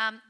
Um,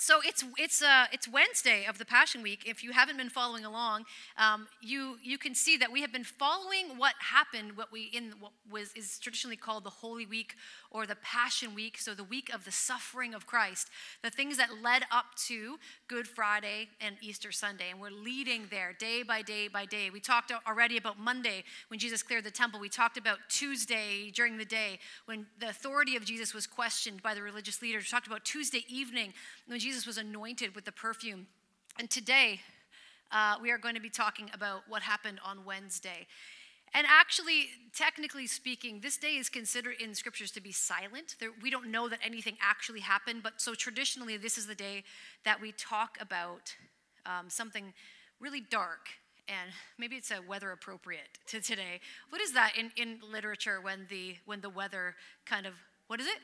so it's it's uh, it's Wednesday of the Passion Week. If you haven't been following along, um, you you can see that we have been following what happened, what we in what was is traditionally called the Holy Week or the Passion Week. So the week of the suffering of Christ, the things that led up to Good Friday and Easter Sunday, and we're leading there day by day by day. We talked already about Monday when Jesus cleared the temple. We talked about Tuesday during the day when the authority of Jesus was questioned by the religious leaders. We talked about Tuesday evening when Jesus Jesus was anointed with the perfume. And today, uh, we are going to be talking about what happened on Wednesday. And actually, technically speaking, this day is considered in scriptures to be silent. There, we don't know that anything actually happened, but so traditionally, this is the day that we talk about um, something really dark. And maybe it's a weather appropriate to today. What is that in, in literature when the when the weather kind of what is it?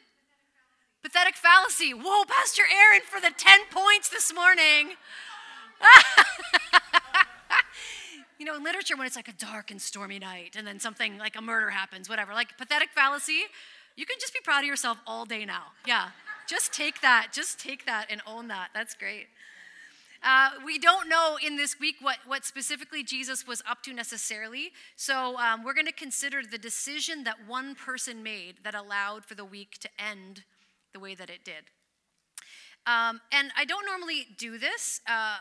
Pathetic fallacy. Whoa, Pastor Aaron for the 10 points this morning. you know, in literature, when it's like a dark and stormy night and then something like a murder happens, whatever, like pathetic fallacy, you can just be proud of yourself all day now. Yeah, just take that, just take that and own that. That's great. Uh, we don't know in this week what, what specifically Jesus was up to necessarily. So um, we're going to consider the decision that one person made that allowed for the week to end the way that it did. Um, and I don't normally do this, uh,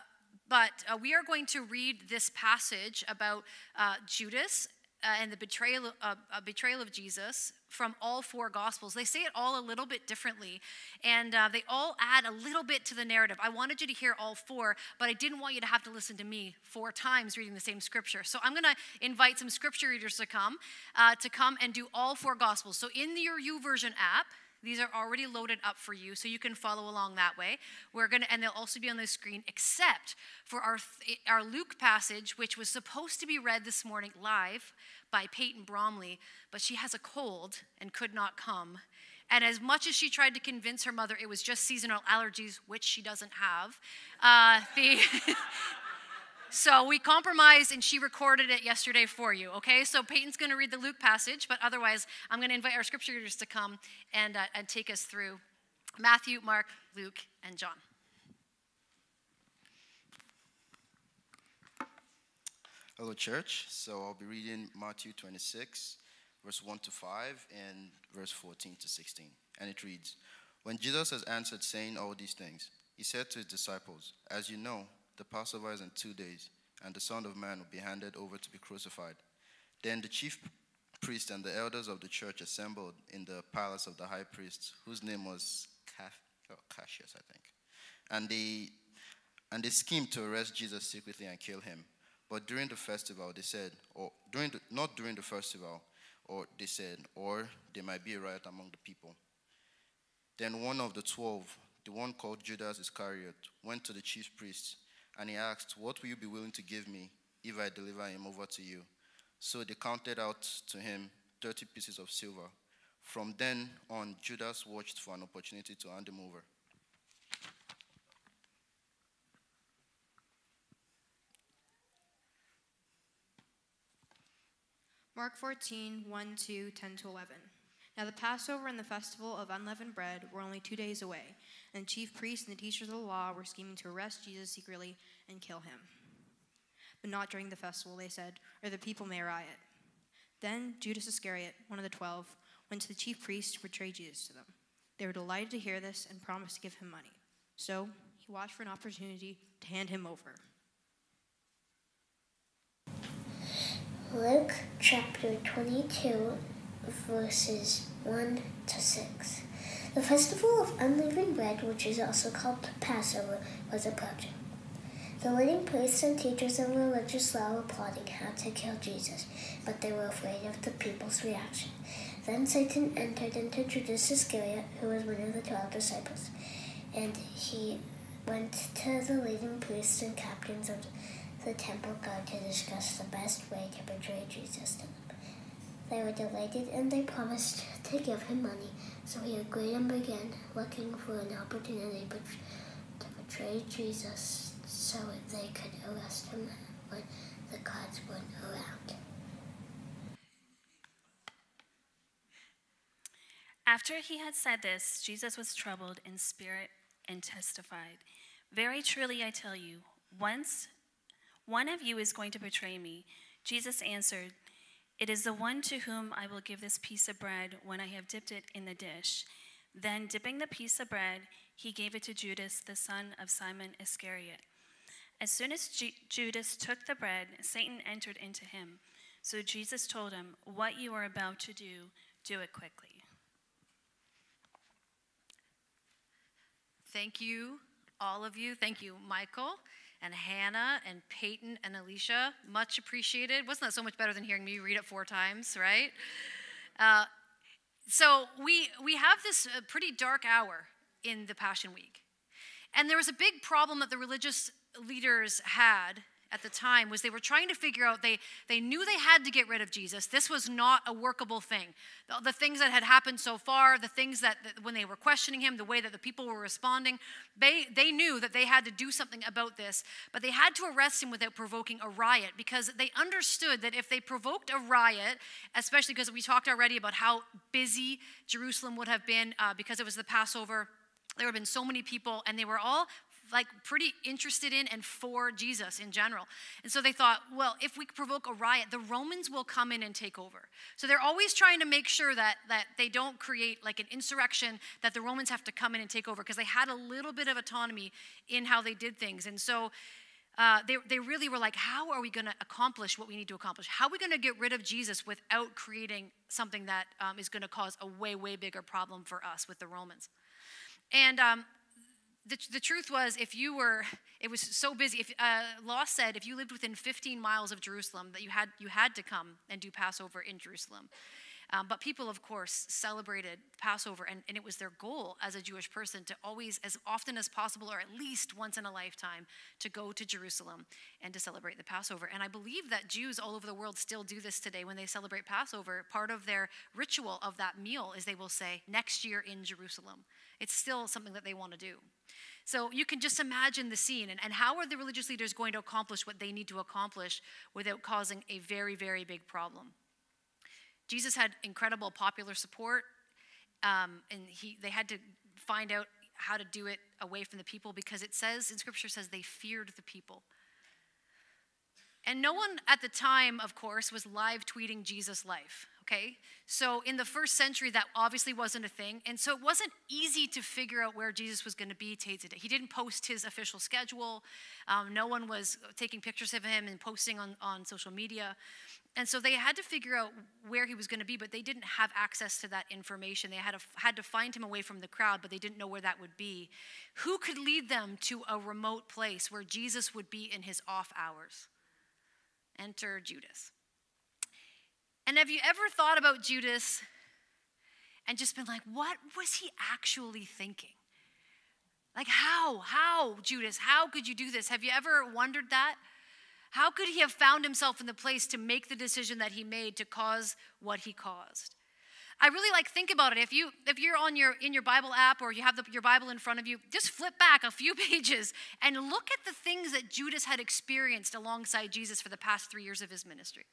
but uh, we are going to read this passage about uh, Judas uh, and the betrayal, uh, betrayal of Jesus from all four Gospels. They say it all a little bit differently, and uh, they all add a little bit to the narrative. I wanted you to hear all four, but I didn't want you to have to listen to me four times reading the same scripture. So I'm going to invite some scripture readers to come, to come and do all four Gospels. So in your YouVersion app, these are already loaded up for you, so you can follow along that way. We're gonna, and they'll also be on the screen, except for our our Luke passage, which was supposed to be read this morning live by Peyton Bromley, but she has a cold and could not come. And as much as she tried to convince her mother it was just seasonal allergies, which she doesn't have, uh, the So we compromised and she recorded it yesterday for you, okay? So Peyton's going to read the Luke passage, but otherwise, I'm going to invite our scripture readers to come and, uh, and take us through Matthew, Mark, Luke, and John. Hello, church. So I'll be reading Matthew 26, verse 1 to 5, and verse 14 to 16. And it reads When Jesus has answered, saying all these things, he said to his disciples, As you know, the Passover is in two days, and the Son of Man will be handed over to be crucified. Then the chief priest and the elders of the church assembled in the palace of the high priest, whose name was oh, Cassius, I think. And they, and they schemed to arrest Jesus secretly and kill him. But during the festival, they said, or during the, not during the festival, or they said, or there might be a riot among the people. Then one of the twelve, the one called Judas Iscariot, went to the chief priests and he asked, What will you be willing to give me if I deliver him over to you? So they counted out to him 30 pieces of silver. From then on, Judas watched for an opportunity to hand him over. Mark 14, 1 2, 10 to 11. Now the Passover and the festival of unleavened bread were only two days away, and the chief priests and the teachers of the law were scheming to arrest Jesus secretly and kill him. But not during the festival, they said, or the people may riot. Then Judas Iscariot, one of the twelve, went to the chief priests to betray Jesus to them. They were delighted to hear this and promised to give him money. So he watched for an opportunity to hand him over. Luke chapter 22 verses 1 to 6. The festival of unleavened bread, which is also called Passover, was approaching. The leading priests and teachers of religious law were plotting how to kill Jesus, but they were afraid of the people's reaction. Then Satan entered into Judas Iscariot, who was one of the twelve disciples, and he went to the leading priests and captains of the temple guard to discuss the best way to betray Jesus to them. They were delighted and they promised to give him money, so he agreed and began looking for an opportunity to betray Jesus so they could arrest him when the guards weren't around. After he had said this, Jesus was troubled in spirit and testified, Very truly I tell you, once one of you is going to betray me. Jesus answered, It is the one to whom I will give this piece of bread when I have dipped it in the dish. Then, dipping the piece of bread, he gave it to Judas, the son of Simon Iscariot. As soon as Ju- Judas took the bread, Satan entered into him. So Jesus told him, What you are about to do, do it quickly. Thank you, all of you. Thank you, Michael and Hannah and Peyton and Alicia. Much appreciated. Wasn't that so much better than hearing me read it four times, right? Uh, so we we have this uh, pretty dark hour in the Passion Week, and there was a big problem that the religious leaders had at the time was they were trying to figure out they they knew they had to get rid of jesus. This was not a workable thing. The, the things that had happened so far the things that, that, when they were questioning him the way that the people were responding they they knew that they had to do something about this but they had to arrest him without provoking a riot because they understood that if they provoked a riot especially because we talked already about how busy jerusalem would have been uh, because it was the passover there would have been so many people and they were all like pretty interested in and for Jesus in general. And so they thought, well, if we provoke a riot, the Romans will come in and take over. So they're always trying to make sure that that they don't create like an insurrection that the Romans have to come in and take over because they had a little bit of autonomy in how they did things. And so uh, they, they really were like, how are we going to accomplish what we need to accomplish? How are we going to get rid of Jesus without creating something that um, is going to cause a way, way bigger problem for us with the Romans? And um, the, the truth was, if you were, it was so busy. If uh, law said if you lived within 15 miles of Jerusalem, that you had you had to come and do Passover in Jerusalem. Um, but people, of course, celebrated Passover, and, and it was their goal as a Jewish person to always, as often as possible, or at least once in a lifetime, to go to Jerusalem and to celebrate the Passover. And I believe that Jews all over the world still do this today when they celebrate Passover. Part of their ritual of that meal is they will say, next year in Jerusalem. It's still something that they want to do. So you can just imagine the scene. And, and how are the religious leaders going to accomplish what they need to accomplish without causing a very, very big problem? Jesus had incredible popular support, um, and he, they had to find out how to do it away from the people because it says in scripture says they feared the people and no one at the time of course was live tweeting jesus life okay? So in the first century, that obviously wasn't a thing. And so it wasn't easy to figure out where Jesus was going to be day to day. He didn't post his official schedule. Um, no one was taking pictures of him and posting on, on social media. And so they had to figure out where he was going to be, but they didn't have access to that information. They had to, had to find him away from the crowd, but they didn't know where that would be. Who could lead them to a remote place where Jesus would be in his off hours? Enter Judas. And have you ever thought about Judas and just been like, what was he actually thinking? Like, how? How, Judas? How could you do this? Have you ever wondered that? How could he have found himself in the place to make the decision that he made to cause what he caused? I really like think about it. If you if you're on your in your Bible app or you have the, your Bible in front of you, just flip back a few pages and look at the things that Judas had experienced alongside Jesus for the past 3 years of his ministry.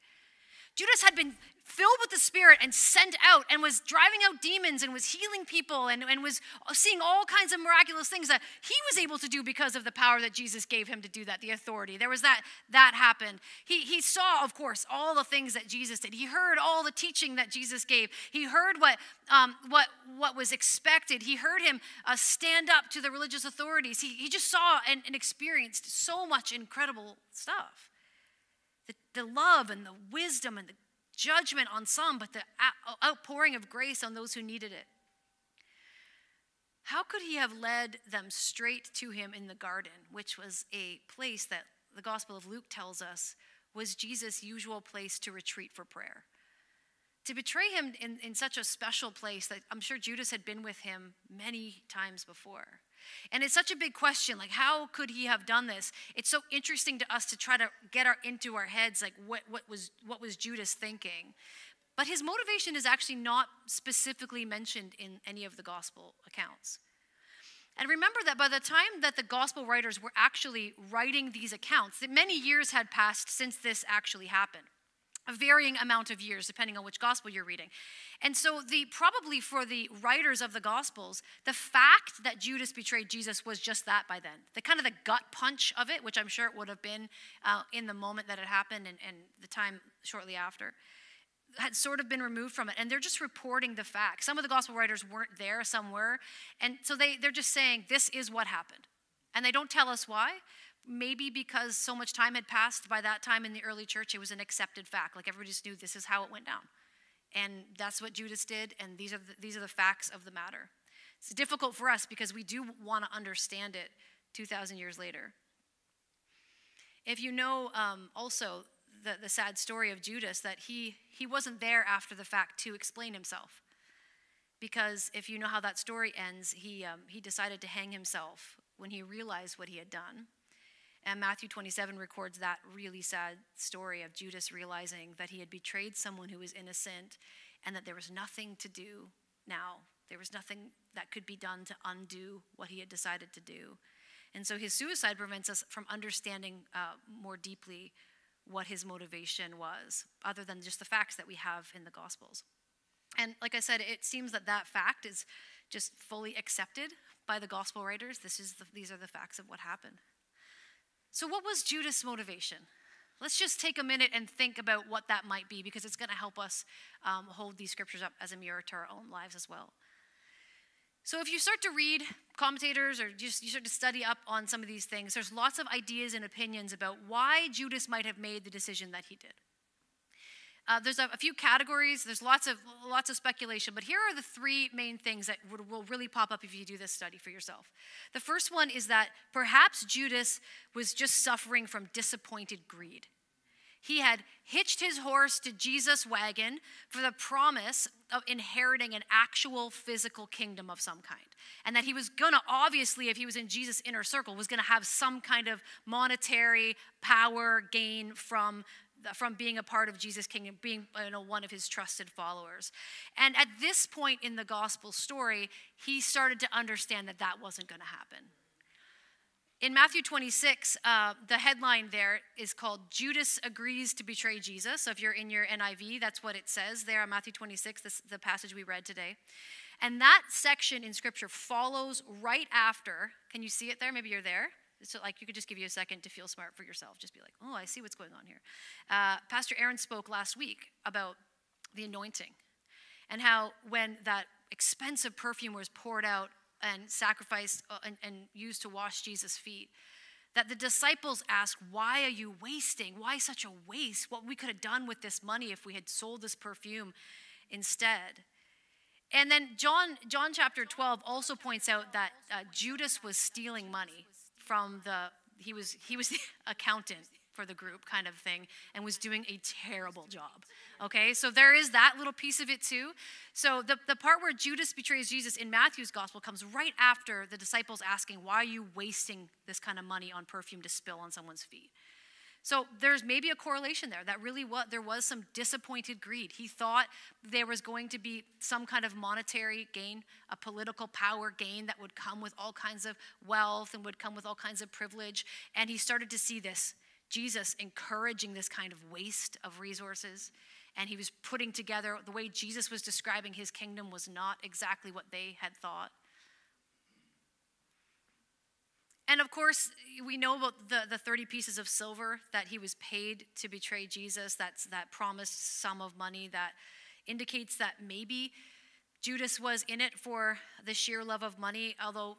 Judas had been filled with the Spirit and sent out and was driving out demons and was healing people and, and was seeing all kinds of miraculous things that he was able to do because of the power that Jesus gave him to do that, the authority. There was that, that happened. He, he saw, of course, all the things that Jesus did. He heard all the teaching that Jesus gave. He heard what, um, what, what was expected. He heard him uh, stand up to the religious authorities. He, he just saw and, and experienced so much incredible stuff the, the love and the wisdom and the judgment on some, but the outpouring of grace on those who needed it. How could he have led them straight to him in the garden, which was a place that the Gospel of Luke tells us was Jesus' usual place to retreat for prayer? To betray him in, in such a special place that I'm sure Judas had been with him many times before. And it's such a big question like how could he have done this? It's so interesting to us to try to get our into our heads like what, what was what was Judas thinking? But his motivation is actually not specifically mentioned in any of the gospel accounts. And remember that by the time that the gospel writers were actually writing these accounts, that many years had passed since this actually happened. A varying amount of years depending on which gospel you're reading. And so the probably for the writers of the gospels, the fact that Judas betrayed Jesus was just that by then. The kind of the gut punch of it, which I'm sure it would have been uh, in the moment that it happened and, and the time shortly after had sort of been removed from it and they're just reporting the fact some of the gospel writers weren't there some were and so they, they're just saying this is what happened and they don't tell us why maybe because so much time had passed by that time in the early church, it was an accepted fact. Like everybody just knew this is how it went down. And that's what Judas did, and these are the, these are the facts of the matter. It's difficult for us because we do want to understand it 2,000 years later. If you know um, also the, the sad story of Judas, that he, he wasn't there after the fact to explain himself. Because if you know how that story ends, he, um, he decided to hang himself when he realized what he had done. And Matthew 27 records that really sad story of Judas realizing that he had betrayed someone who was innocent and that there was nothing to do now. There was nothing that could be done to undo what he had decided to do. And so his suicide prevents us from understanding uh, more deeply what his motivation was, other than just the facts that we have in the Gospels. And like I said, it seems that that fact is just fully accepted by the Gospel writers. This is the, these are the facts of what happened. So, what was Judas' motivation? Let's just take a minute and think about what that might be because it's going to help us um, hold these scriptures up as a mirror to our own lives as well. So, if you start to read commentators or just you start to study up on some of these things, there's lots of ideas and opinions about why Judas might have made the decision that he did. Uh, there's a, a, few categories. There's lots of lots of speculation, but here are the three main things that would, will really pop up if you do this study for yourself. The first one is that perhaps Judas was just suffering from disappointed greed. He had hitched his horse to Jesus' wagon for the promise of inheriting an actual physical kingdom of some kind. And that he was gonna, obviously, if he was in Jesus' inner circle, was gonna have some kind of monetary power gain from from being a part of Jesus' kingdom, being you know, one of his trusted followers. And at this point in the gospel story, he started to understand that that wasn't going to happen. In Matthew 26, uh, the headline there is called Judas Agrees to Betray Jesus. So if you're in your NIV, that's what it says there on Matthew 26, this, the passage we read today. And that section in scripture follows right after, can you see it there? Maybe you're there. So, like, you could just give you a second to feel smart for yourself. Just be like, oh, I see what's going on here. Uh, Pastor Aaron spoke last week about the anointing and how when that expensive perfume was poured out and sacrificed uh, and, and used to wash Jesus' feet, that the disciples asked, Why are you wasting? Why such a waste? What we could have done with this money if we had sold this perfume instead. And then John, John chapter 12 also points out that uh, Judas was stealing money from the he was he was the accountant for the group kind of thing and was doing a terrible job okay? So there is that little piece of it too. So the, the part where judas betrays jesus in matthew's gospel comes right after the disciples asking why are you wasting this kind of money on perfume to spill on someone's feet so there's maybe a correlation there that really what there was some disappointed greed. He thought there was going to be some kind of monetary gain, a political power gain that would come with all kinds of wealth and would come with all kinds of privilege. And he started to see this Jesus encouraging this kind of waste of resources. And he was putting together the way Jesus was describing his kingdom was not exactly what they had thought. And of course, we know about the, the 30 pieces of silver that he was paid to betray Jesus. That's that promised sum of money that indicates that maybe Judas was in it for the sheer love of money, although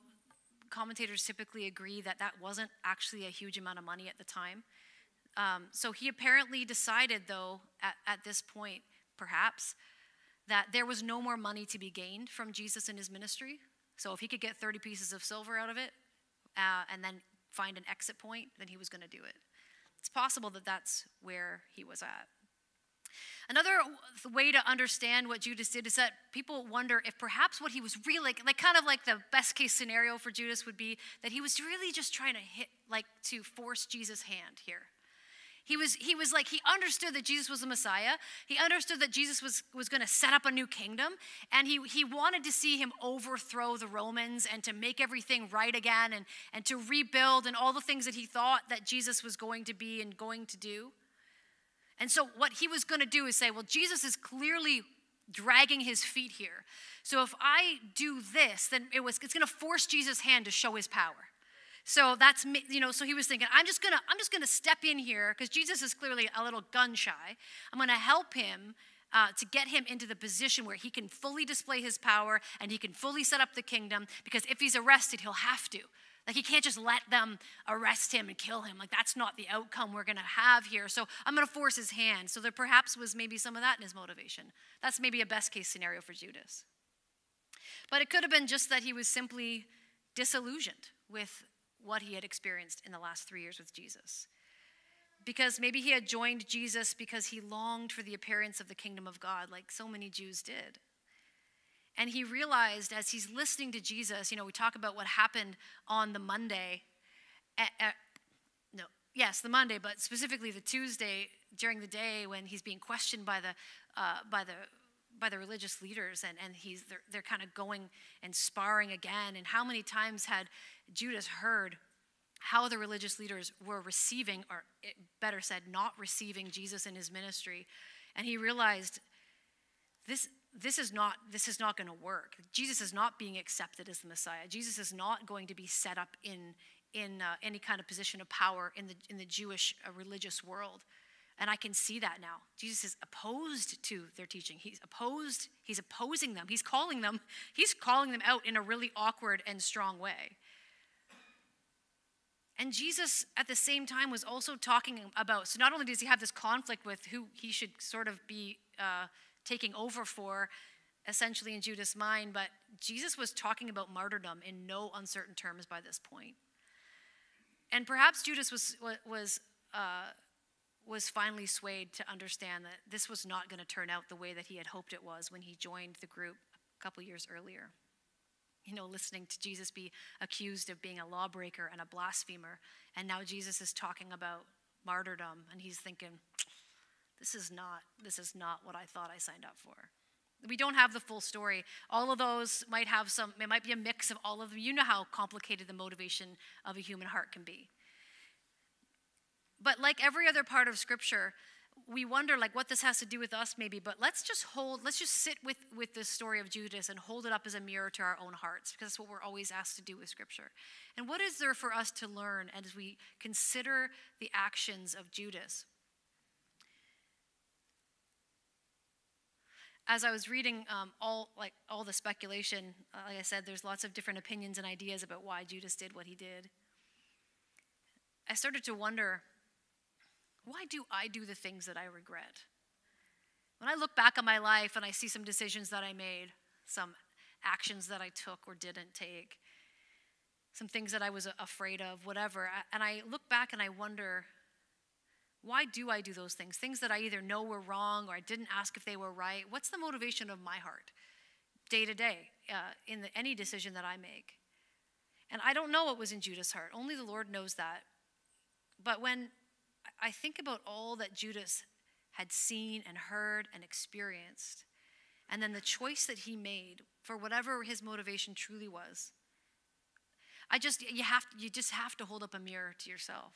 commentators typically agree that that wasn't actually a huge amount of money at the time. Um, so he apparently decided, though, at, at this point, perhaps, that there was no more money to be gained from Jesus and his ministry. So if he could get 30 pieces of silver out of it, uh, and then find an exit point, then he was going to do it. It's possible that that's where he was at. Another way to understand what Judas did is that people wonder if perhaps what he was really like, kind of like the best case scenario for Judas would be that he was really just trying to hit, like, to force Jesus' hand here. He was, he was like, he understood that Jesus was the Messiah. He understood that Jesus was, was going to set up a new kingdom. And he, he wanted to see him overthrow the Romans and to make everything right again and, and to rebuild and all the things that he thought that Jesus was going to be and going to do. And so, what he was going to do is say, well, Jesus is clearly dragging his feet here. So, if I do this, then it was, it's going to force Jesus' hand to show his power. So that's you know. So he was thinking, I'm just gonna I'm just gonna step in here because Jesus is clearly a little gun shy. I'm gonna help him uh, to get him into the position where he can fully display his power and he can fully set up the kingdom. Because if he's arrested, he'll have to. Like he can't just let them arrest him and kill him. Like that's not the outcome we're going to have here. So I'm going to force his hand. So there perhaps was maybe some of that in his motivation. That's maybe a best case scenario for Judas. But it could have been just that he was simply disillusioned with what he had experienced in the last 3 years with Jesus. Because maybe he had joined Jesus because he longed for the appearance of the kingdom of God like so many Jews did. And he realized as he's listening to Jesus, you know, we talk about what happened on the Monday. At, at, no, yes, the Monday, but specifically the Tuesday during the day when he's being questioned by the, uh, by the, by the religious leaders and, and he's, they're, they're kind of going and sparring again. And how many times had Judas heard how the religious leaders were receiving, or better said, not receiving Jesus in his ministry? And he realized this, this is not this is not going to work jesus is not being accepted as the messiah jesus is not going to be set up in in uh, any kind of position of power in the in the jewish uh, religious world and i can see that now. Jesus is opposed to their teaching. He's opposed he's opposing them. He's calling them he's calling them out in a really awkward and strong way. And jesus at the same time was also talking about so not only does he have this conflict with who he should sort of be uh, taking over for essentially in Judas' mind, but Jesus was talking about martyrdom in no uncertain terms by this point. And perhaps Judas was, was, uh, was finally swayed to understand that this was not going to turn out the way that he had hoped it was when he joined the group a couple years earlier. You know, listening to Jesus be accused of being a lawbreaker and a blasphemer, and now Jesus is talking about martyrdom, and he's thinking, this is not this is not what I thought I signed up for. We don't have the full story. All of those might have some it might be a mix of all of them. You know how complicated the motivation of a human heart can be. But like every other part of scripture, we wonder like what this has to do with us maybe but let's just hold let's just sit with with the story of judas and hold it up as a mirror to our own hearts because that's what we're always asked to do with scripture and what is there for us to learn as we consider the actions of judas as I was reading um, all like all the speculation, uh, like I said, there's lots of different opinions and ideas about why Judas did what he did. I started to wonder, why do I do the things that I regret? When I look back on my life and I see some decisions that I made, some actions that I took or didn't take, some things that I was afraid of, whatever, and I look back and I wonder, why do I do those things? Things that I either know were wrong or I didn't ask if they were right. What's the motivation of my heart day to day uh, in the, any decision that I make? And I don't know what was in Judas' heart. Only the Lord knows that. But when I think about all that Judas had seen and heard and experienced, and then the choice that he made for whatever his motivation truly was, I just you have you just have to hold up a mirror to yourself.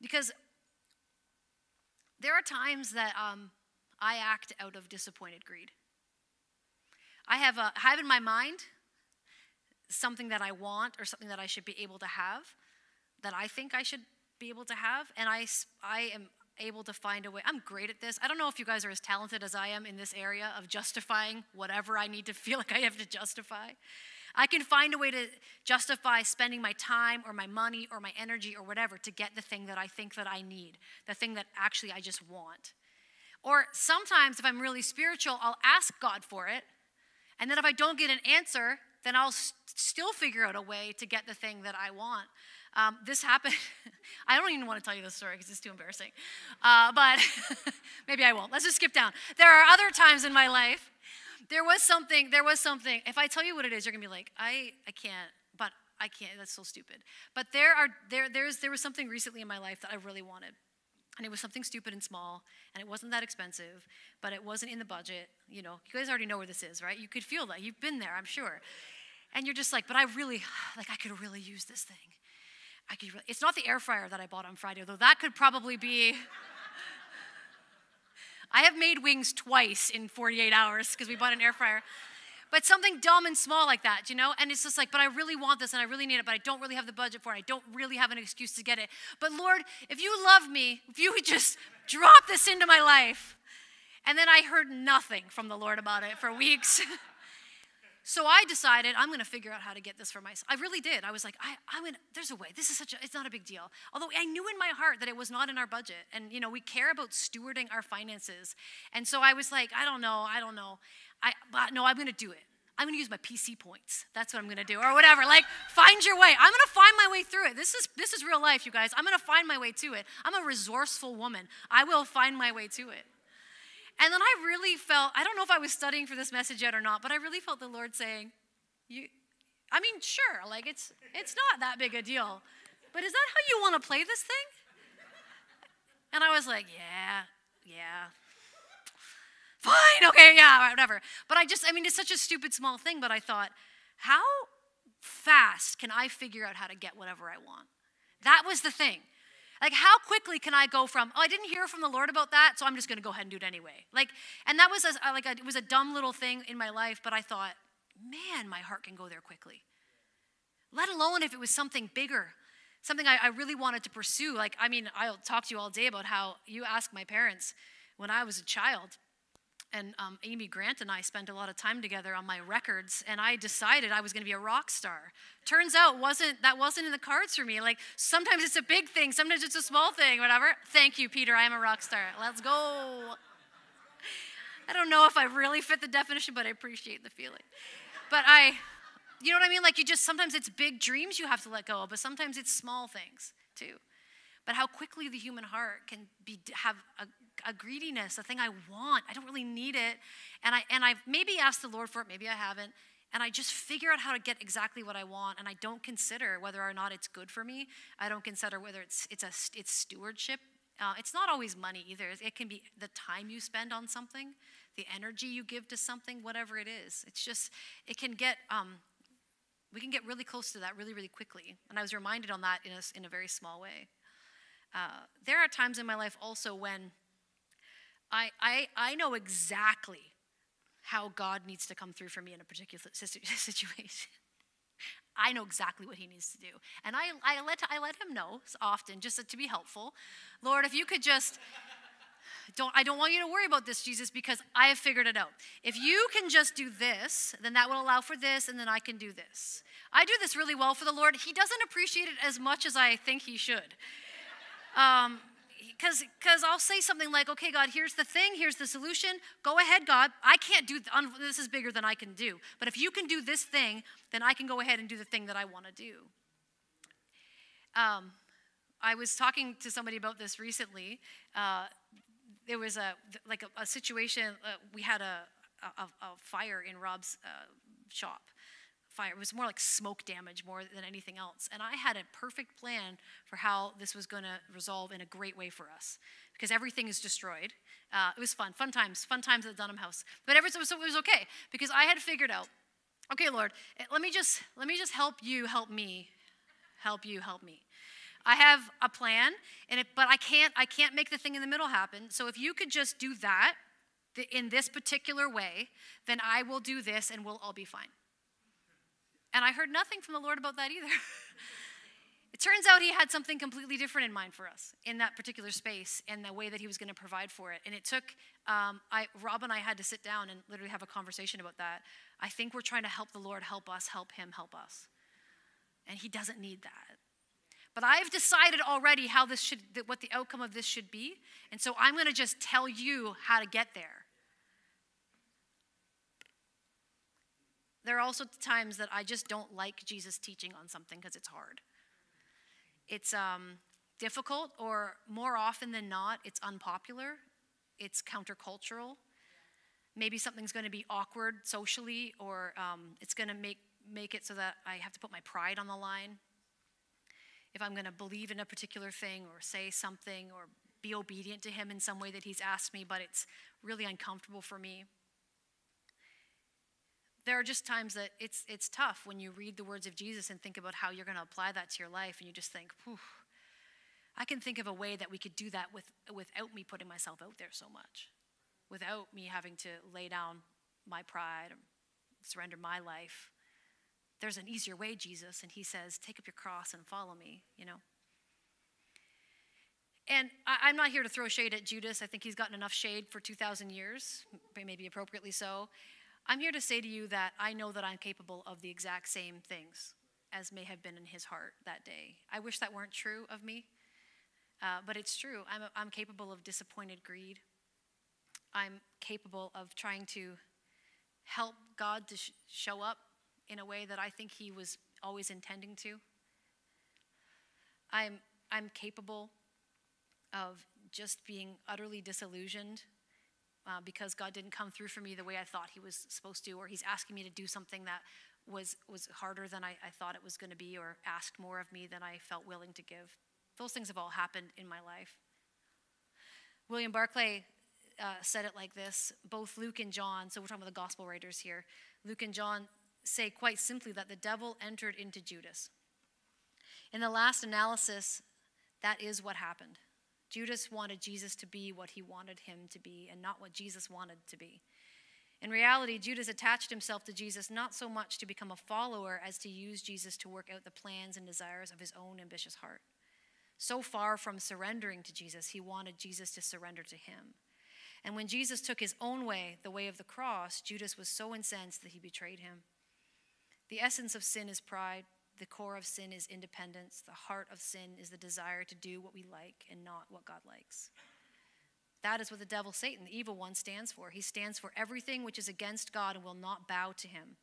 Because there are times that um, I act out of disappointed greed. I have, a, I have in my mind something that I want or something that I should be able to have, that I think I should be able to have, and I, I am able to find a way. I'm great at this. I don't know if you guys are as talented as I am in this area of justifying whatever I need to feel like I have to justify. I can find a way to justify spending my time or my money or my energy or whatever to get the thing that I think that I need, the thing that actually I just want. Or sometimes if I'm really spiritual, I'll ask God for it. And then if I don't get an answer, then I'll st- still figure out a way to get the thing that I want. Um, this happened. I don't even want to tell you this story because it's too embarrassing. Uh, but maybe I won't. Let's just skip down. There are other times in my life there was something, there was something. If I tell you what it is, you're gonna be like, I, I can't, but I can't, that's so stupid. But there are there there's there was something recently in my life that I really wanted. And it was something stupid and small, and it wasn't that expensive, but it wasn't in the budget. You know, you guys already know where this is, right? You could feel that. You've been there, I'm sure. And you're just like, but I really, like, I could really use this thing. I could. Really, it's not the air fryer that I bought on Friday, though that could probably be I have made wings twice in 48 hours because we bought an air fryer. But something dumb and small like that, you know? And it's just like, but I really want this and I really need it, but I don't really have the budget for it. I don't really have an excuse to get it. But Lord, if you love me, if you would just drop this into my life. And then I heard nothing from the Lord about it for weeks. So I decided I'm going to figure out how to get this for myself. I really did. I was like, I, going to, there's a way. This is such a, it's not a big deal. Although I knew in my heart that it was not in our budget. And, you know, we care about stewarding our finances. And so I was like, I don't know, I don't know. I, but no, I'm going to do it. I'm going to use my PC points. That's what I'm going to do, or whatever. Like, find your way. I'm going to find my way through it. This is this is real life, you guys. I'm going to find my way to it. I'm a resourceful woman. I will find my way to it. And then I really felt, I don't know if I was studying for this message yet or not, but I really felt the Lord saying, you, I mean, sure, like it's, it's not that big a deal, but is that how you want to play this thing? And I was like, yeah, yeah. Fine, okay, yeah, whatever. But I just, I mean, it's such a stupid small thing, but I thought, how fast can I figure out how to get whatever I want? That was the thing. Like, how quickly can I go from, oh, I didn't hear from the Lord about that, so I'm just going to go ahead and do it anyway? Like, and that was a, like a, it was a dumb little thing in my life, but I thought, man, my heart can go there quickly. Let alone if it was something bigger, something I, I really wanted to pursue. Like, I mean, I'll talk to you all day about how you ask my parents when I was a child and um, Amy Grant and I spent a lot of time together on my records, and I decided I was going to be a rock star. Turns out wasn't that wasn't in the cards for me. Like sometimes it's a big thing, sometimes it's a small thing, whatever. Thank you, Peter. I am a rock star. Let's go. I don't know if I really fit the definition, but I appreciate the feeling. But I, you know what I mean? Like you just sometimes it's big dreams you have to let go of, but sometimes it's small things too. But how quickly the human heart can be have a a greediness, a thing I want. I don't really need it. And, I, and I've maybe asked the Lord for it, maybe I haven't. And I just figure out how to get exactly what I want. And I don't consider whether or not it's good for me. I don't consider whether it's, it's, a, it's stewardship. Uh, it's not always money either. It can be the time you spend on something, the energy you give to something, whatever it is. It's just, it can get, um, we can get really close to that really, really quickly. And I was reminded on that in a, in a very small way. Uh, there are times in my life also when I, I, I know exactly how God needs to come through for me in a particular situation. I know exactly what he needs to do. And I, I, let, I let him know often just to be helpful. Lord, if you could just, don't, I don't want you to worry about this, Jesus, because I have figured it out. If you can just do this, then that will allow for this, and then I can do this. I do this really well for the Lord. He doesn't appreciate it as much as I think he should. Um, because because I'll say something like, "Okay, God, here's the thing, here's the solution. Go ahead, God. I can't do this is bigger than I can do. But if you can do this thing, then I can go ahead and do the thing that I want to do." Um, I was talking to somebody about this recently. Uh, there was a like a, a situation. Uh, we had a, a, a fire in Rob's uh, shop, fire. It was more like smoke damage more than anything else. And I had a perfect plan for how this was going to resolve in a great way for us because everything is destroyed. Uh, it was fun, fun times, fun times at the Dunham House. But everything was, it was okay because I had figured out, okay, Lord, eh, let me just let me just help you, help me, help you, help me. I have a plan, and it, but I can't I can't make the thing in the middle happen. So if you could just do that in this particular way, then I will do this, and we'll all be fine. And I heard nothing from the Lord about that either. it turns out he had something completely different in mind for us in that particular space and the way that he was going to provide for it. And it took, um, I, Rob and I had to sit down and literally have a conversation about that. I think we're trying to help the Lord help us, help him help us. And he doesn't need that. But I've decided already how this should, what the outcome of this should be. And so I'm going to just tell you how to get there. There are also times that I just don't like Jesus teaching on something because it's hard. It's um, difficult, or more often than not, it's unpopular, it's countercultural. Maybe something's going to be awkward socially, or um, it's going to make, make it so that I have to put my pride on the line. If I'm going to believe in a particular thing, or say something, or be obedient to Him in some way that He's asked me, but it's really uncomfortable for me there are just times that it's, it's tough when you read the words of Jesus and think about how you're going to apply that to your life, and you just think, Whew, I can think of a way that we could do that with, without me putting myself out there so much. without me having to lay down my pride, or surrender my life. There's an easier way, Jesus. And he says, Take up your cross and follow me, you know. And I, am not here to throw shade at Judas. I think he's gotten enough shade for 2,000 years, maybe appropriately so. I'm here to say to you that I know that I'm capable of the exact same things as may have been in his heart that day. I wish that weren't true of me, uh, but it's true. I'm, I'm capable of disappointed greed. I'm capable of trying to help God to sh- show up in a way that I think He was always intending to. I'm, I'm capable of just being utterly disillusioned uh, because God didn't come through for me the way I thought He was supposed to, or He's asking me to do something that was, was harder than I, I thought it was going to be, or asked more of me than I felt willing to give. Those things have all happened in my life. William Barclay uh, said it like this both Luke and John, so we're talking about the gospel writers here, Luke and John say quite simply that the devil entered into Judas. In the last analysis, that is what happened. Judas wanted Jesus to be what he wanted him to be and not what Jesus wanted to be. In reality, Judas attached himself to Jesus not so much to become a follower as to use Jesus to work out the plans and desires of his own ambitious heart. So far from surrendering to Jesus, he wanted Jesus to surrender to him. And when Jesus took his own way, the way of the cross, Judas was so incensed that he betrayed him. The essence of sin is pride. The core of sin is independence. The heart of sin is the desire to do what we like and not what God likes. That is what the devil, Satan, the evil one, stands for. He stands for everything which is against God and will not bow to him.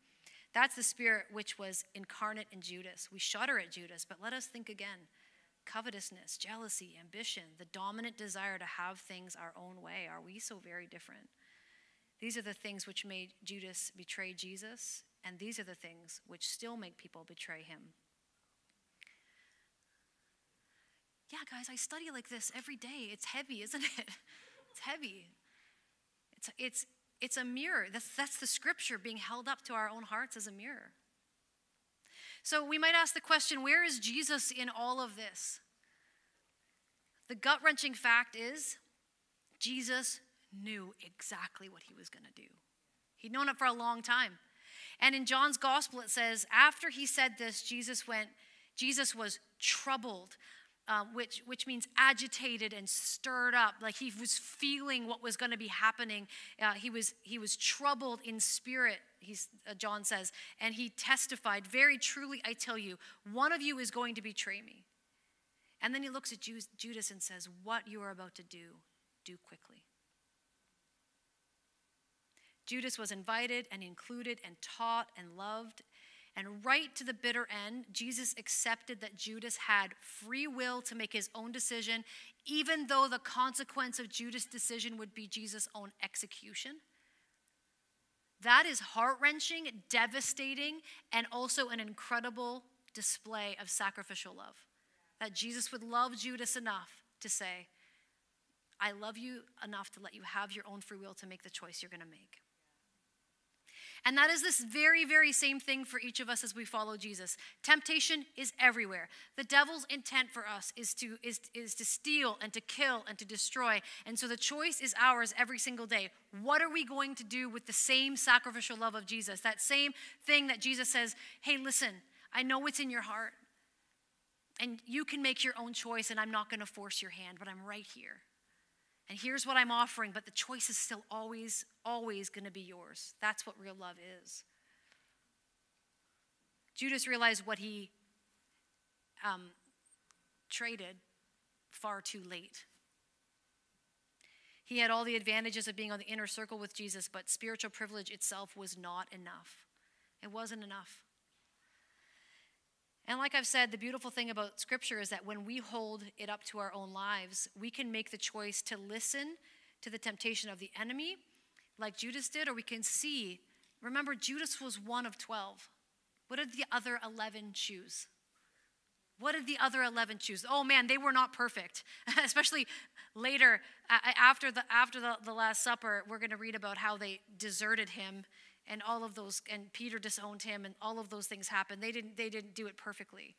That's the spirit which was incarnate in Judas. We shudder at Judas, but let us think again. Covetousness, jealousy, ambition, the dominant desire to have things our own way. Are we so very different? These are the things which made Judas betray Jesus and these are the things which still make people betray him. Yeah, guys, I study like this every day. It's heavy, isn't it? It's heavy. It's, it's, it's a mirror. That's, that's the scripture being held up to our own hearts as a mirror. So we might ask the question where is Jesus in all of this? The gut wrenching fact is Jesus knew exactly what he was going to do. He'd known it for a long time. And in John's gospel, it says, after he said this, Jesus went, Jesus was troubled. Uh, which, which means agitated and stirred up. Like he was feeling what was going to be happening. Uh, he, was, he was troubled in spirit he's, uh, john says. And he testified very truly i tell you one of you is going to betray me. And then he looks at judas and says what you are about to do do quickly Judas was invited and included and taught and loved. And right to the bitter end, Jesus accepted that Judas had free will to make his own decision, even though the consequence of Judas' decision would be Jesus' own execution. That is heart wrenching, devastating, and also an incredible display of sacrificial love. That Jesus would love Judas enough to say, I love you enough to let you have your own free will to make the choice you're going to make. And that is this very, very same thing for each of us as we follow Jesus. Temptation is everywhere. The devil's intent for us is to, is, is to steal and to kill and to destroy. And so the choice is ours every single day. What are we going to do with the same sacrificial love of Jesus? That same thing that Jesus says, hey, listen, I know what's in your heart. And you can make your own choice, and I'm not going to force your hand, but I'm right here. And here's what I'm offering, but the choice is still always, always going to be yours. That's what real love is. Judas realized what he um, traded far too late. He had all the advantages of being on the inner circle with Jesus, but spiritual privilege itself was not enough. It wasn't enough. And like I've said, the beautiful thing about Scripture is that when we hold it up to our own lives, we can make the choice to listen to the temptation of the enemy, like Judas did, or we can see. Remember, Judas was one of 12. What did the other 11 choose? What did the other 11 choose? Oh man, they were not perfect. Especially later, after the, after the, the Last Supper, we're going to read about how they deserted him and all of those and peter disowned him and all of those things happened they didn't they didn't do it perfectly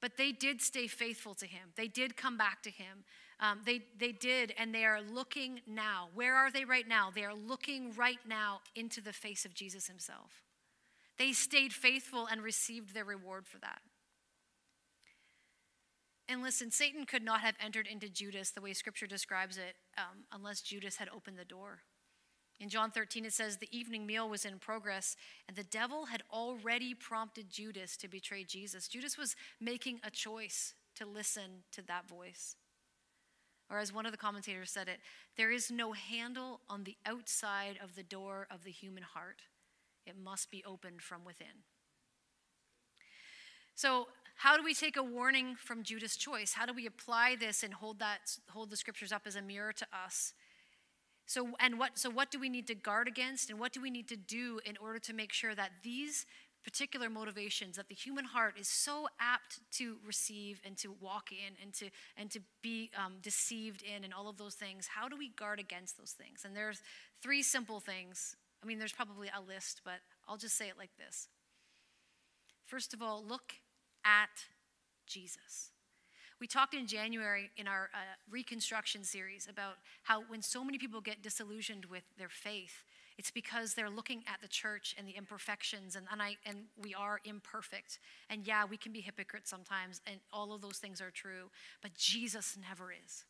but they did stay faithful to him they did come back to him Um, they, they did, and they are looking now. Where are they right now? They are looking right now into the face of Jesus himself. They stayed faithful and received their reward for that. And listen, Satan could not have entered into Judas the way scripture describes it um, unless Judas had opened the door. In John 13, it says, The evening meal was in progress, and the devil had already prompted Judas to betray Jesus. Judas was making a choice to listen to that voice. Or, as one of the commentators said it, there is no handle on the outside of the door of the human heart, it must be opened from within. So, how do we take a warning from Judas' choice? How do we apply this and hold that hold the scriptures up as a mirror to us? So and what so what do we need to guard against and what do we need to do in order to make sure that these particular motivations that the human heart is so apt to receive and to walk in and to and to be um, deceived in and all of those things how do we guard against those things? And there's three simple things. I mean there's probably a list but i'll just say it like this. First of all look at jesus we talked in January in our uh, reconstruction series about how when so many people get disillusioned with their faith, it's because they're looking at the church and the imperfections, and, and, I, and we are imperfect. And yeah, we can be hypocrites sometimes, and all of those things are true, but Jesus never is.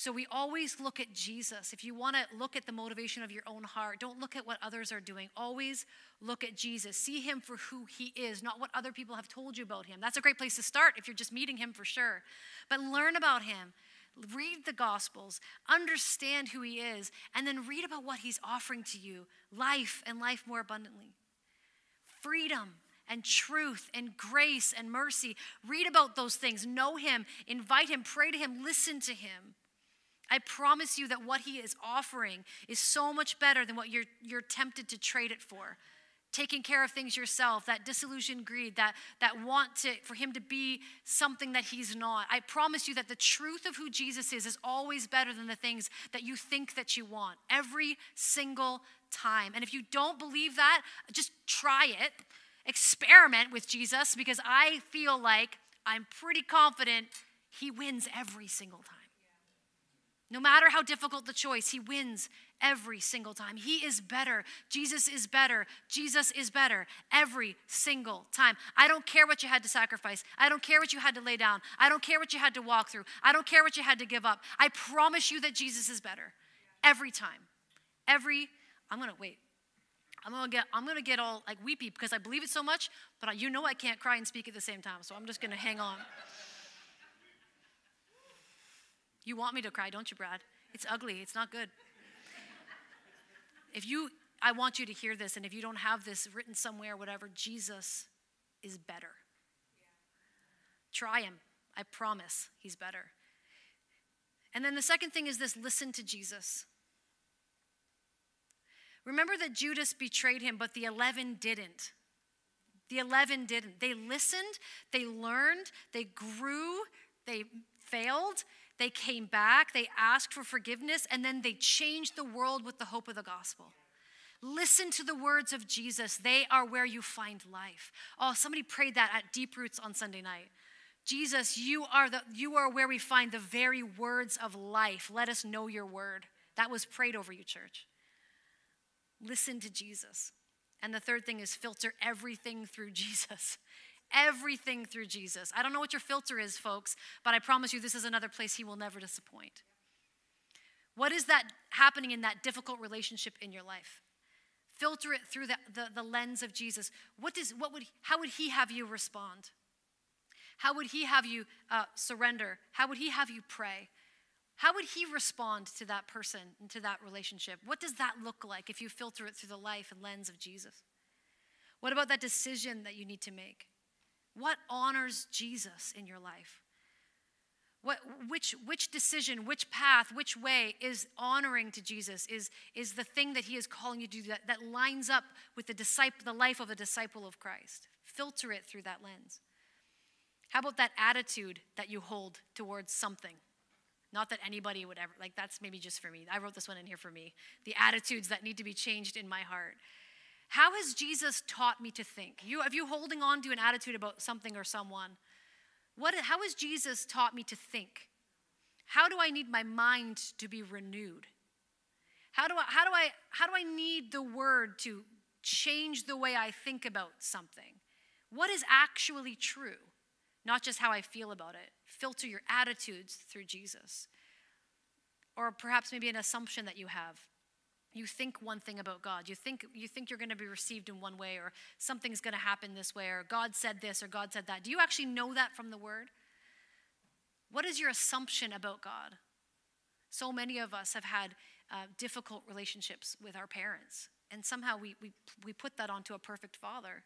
So we always look at Jesus. If you want to look at the motivation of your own heart, don't look at what others are doing. Always look at Jesus. See him for who he is, not what other people have told you about him. That's a great place to start if you're just meeting him for sure. But learn about him. Read the Gospels, understand who he is, and then read about what he's offering to you life and life more abundantly. Freedom and truth and grace and mercy. Read about those things. Know him, invite him, pray to him, listen to him. I promise you that what he is offering is so much better than what you're, you're tempted to trade it for. Taking care of things yourself, that disillusioned greed, that, that want to, for him to be something that he's not. I promise you that the truth of who Jesus is is always better than the things that you think that you want, every single time. And if you don't believe that, just try it. Experiment with Jesus because I feel like I'm pretty confident he wins every single time. No matter how difficult the choice, he wins every single time. He is better. Jesus is better. Jesus is better every single time. I don't care what you had to sacrifice. I don't care what you had to lay down. I don't care what you had to walk through. I don't care what you had to give up. I promise you that Jesus is better every time. Every, I'm going to wait. I'm gonna get I'm gonna get all like weepy because I believe it so much, but you know I can't cry and speak at the same time, so I'm just gonna hang on. You want me to cry, don't you, Brad? It's ugly, it's not good. If you, I want you to hear this, and if you don't have this written somewhere, whatever, Jesus is better. Try him. I promise he's better. And then the second thing is this listen to Jesus. Remember that Judas betrayed him, but the 11 didn't. The 11 didn't. They listened, they learned, they grew, they failed, they came back, they asked for forgiveness, and then they changed the world with the hope of the gospel. Listen to the words of Jesus. They are where you find life. Oh, somebody prayed that at Deep Roots on Sunday night. Jesus, you are, the, you are where we find the very words of life. Let us know your word. That was prayed over you, church. Listen to Jesus. And the third thing is filter everything through Jesus everything through Jesus. I don't know what your filter is, folks, but I promise you this is another place He will never disappoint. What is that happening in that difficult relationship in your life? Filter it through the, the, the lens of Jesus. What does, what would, how would He have you respond? How would He have you uh, surrender? How would He have you pray? How would He respond to that person and to that relationship? What does that look like if you filter it through the life and lens of Jesus? What about that decision that you need to make? What honors Jesus in your life? What, which, which decision, which path, which way is honoring to Jesus, is, is the thing that he is calling you to do that, that lines up with the, disciple, the life of a disciple of Christ. Filter it through that lens. How about that attitude that you hold towards something? Not that anybody would ever, like, that's maybe just for me. I wrote this one in here for me. The attitudes that need to be changed in my heart. How has Jesus taught me to think? You, if you holding on to an attitude about something or someone, what, how has Jesus taught me to think? How do I need my mind to be renewed? How do I how do I how do I need the word to change the way I think about something? What is actually true? Not just how I feel about it. Filter your attitudes through Jesus. Or perhaps maybe an assumption that you have. You think one thing about God. You think you think you're going to be received in one way or something's going to happen this way or God said this or God said that. Do you actually know that from the word? What is your assumption about God? So many of us have had uh, difficult relationships with our parents, and somehow we, we, we put that onto a perfect father.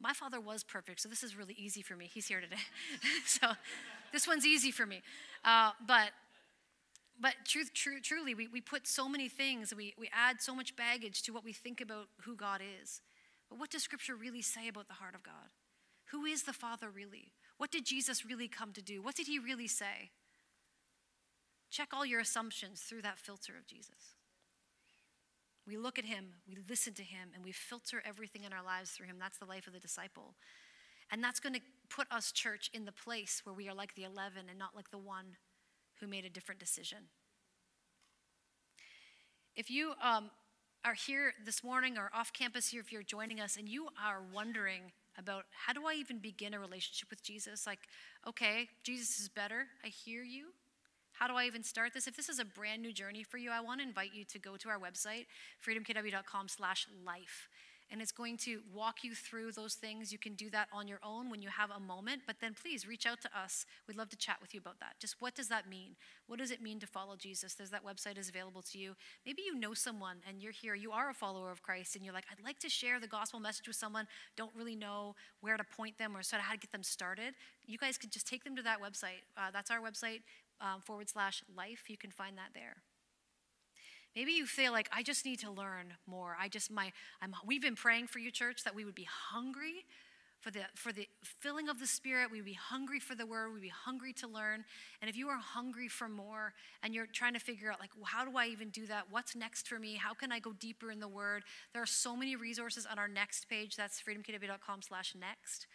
My father was perfect, so this is really easy for me. He's here today. so this one's easy for me. Uh, but but truth, true, truly, we, we put so many things, we, we add so much baggage to what we think about who God is. But what does Scripture really say about the heart of God? Who is the Father really? What did Jesus really come to do? What did he really say? Check all your assumptions through that filter of Jesus. We look at him, we listen to him, and we filter everything in our lives through him. That's the life of the disciple. And that's going to put us, church, in the place where we are like the 11 and not like the one who made a different decision. If you um, are here this morning or off campus here, if you're joining us and you are wondering about how do I even begin a relationship with Jesus, like, okay, Jesus is better, I hear you. How do I even start this? If this is a brand new journey for you, I want to invite you to go to our website, freedomkw.com slash life and it's going to walk you through those things. You can do that on your own when you have a moment, but then please reach out to us. We'd love to chat with you about that. Just what does that mean? What does it mean to follow Jesus? There's that website is available to you. Maybe you know someone and you're here, you are a follower of Christ, and you're like, I'd like to share the gospel message with someone, don't really know where to point them or sort of how to get them started. You guys could just take them to that website. Uh, that's our website, um, forward slash life. You can find that there. Maybe you feel like I just need to learn more. I just my I'm we've been praying for you church that we would be hungry for the for the filling of the spirit, we'd be hungry for the word, we'd be hungry to learn. And if you are hungry for more and you're trying to figure out like how do I even do that? What's next for me? How can I go deeper in the word? There are so many resources on our next page. That's freedomkw.com/next.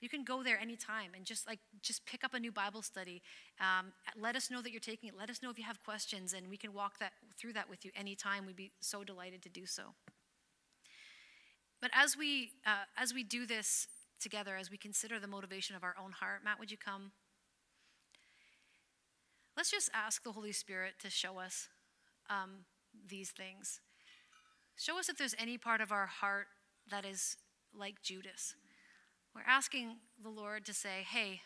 You can go there anytime and just like just pick up a new Bible study. Um, let us know that you're taking it. Let us know if you have questions, and we can walk that through that with you anytime. We'd be so delighted to do so. But as we uh, as we do this together, as we consider the motivation of our own heart, Matt, would you come? Let's just ask the Holy Spirit to show us um, these things. Show us if there's any part of our heart that is like Judas we're asking the Lord to say, hey,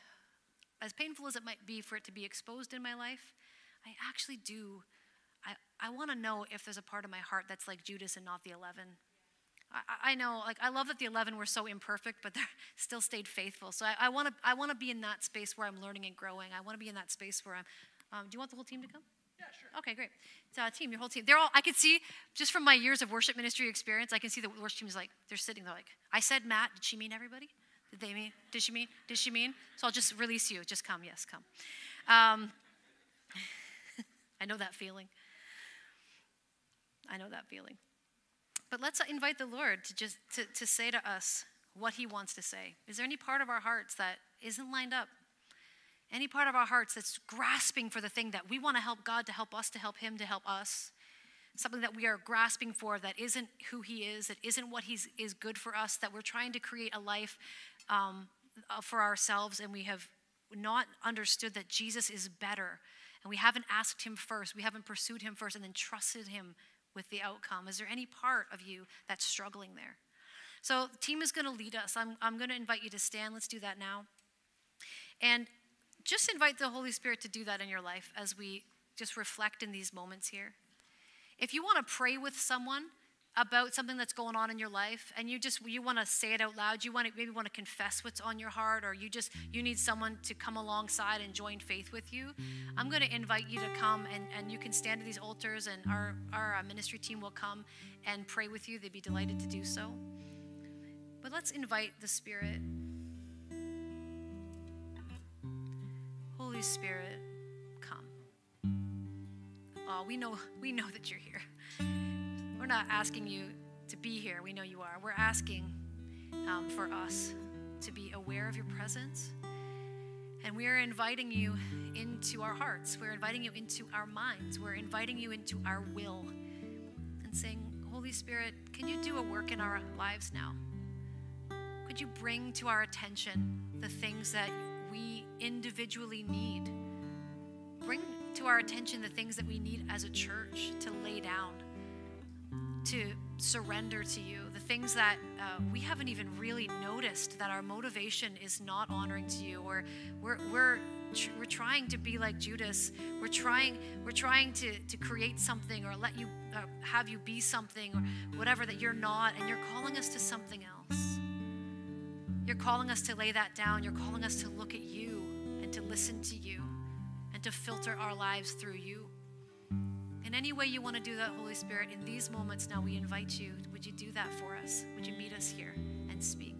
as painful as it might be for it to be exposed in my life, I actually do. I, I want to know if there's a part of my heart that's like Judas and not the 11. I, I know, like, I love that the 11 were so imperfect, but they still stayed faithful. So I, I want to I wanna be in that space where I'm learning and growing. I want to be in that space where I'm. Um, do you want the whole team to come? Yeah, sure. Okay, great. So, uh, team, your whole team. They're all, I could see, just from my years of worship ministry experience, I can see the worship team is like, they're sitting there like, I said Matt, did she mean everybody? Did they mean? Did she mean? Did she mean? So I'll just release you. Just come. Yes, come. Um, I know that feeling. I know that feeling. But let's invite the Lord to just to, to say to us what He wants to say. Is there any part of our hearts that isn't lined up? Any part of our hearts that's grasping for the thing that we want to help God to help us, to help Him to help us? something that we are grasping for that isn't who he is, that isn't what he is good for us, that we're trying to create a life um, uh, for ourselves and we have not understood that Jesus is better and we haven't asked him first, we haven't pursued him first and then trusted him with the outcome. Is there any part of you that's struggling there? So, the team is going to lead us. I'm, I'm going to invite you to stand. Let's do that now. And just invite the Holy Spirit to do that in your life as we just reflect in these moments here. If you want to pray with someone about something that's going on in your life and you just you want to say it out loud, you want to maybe want to confess what's on your heart or you just you need someone to come alongside and join faith with you, I'm going to invite you to come and, and you can stand at these altars and our, our uh, ministry team will come and pray with you. They'd be delighted to do so. But let's invite the Spirit. Holy Spirit, come. Oh, we know, we know that you're here. Not asking you to be here. We know you are. We're asking um, for us to be aware of your presence. And we are inviting you into our hearts. We're inviting you into our minds. We're inviting you into our will and saying, Holy Spirit, can you do a work in our lives now? Could you bring to our attention the things that we individually need? Bring to our attention the things that we need as a church to lay down, to surrender to you, the things that uh, we haven't even really noticed that our motivation is not honoring to you, or we're, we're, tr- we're trying to be like Judas. We're trying, we're trying to, to create something or let you uh, have you be something or whatever that you're not, and you're calling us to something else. You're calling us to lay that down. You're calling us to look at you and to listen to you and to filter our lives through you. In any way you want to do that, Holy Spirit, in these moments now we invite you. Would you do that for us? Would you meet us here and speak?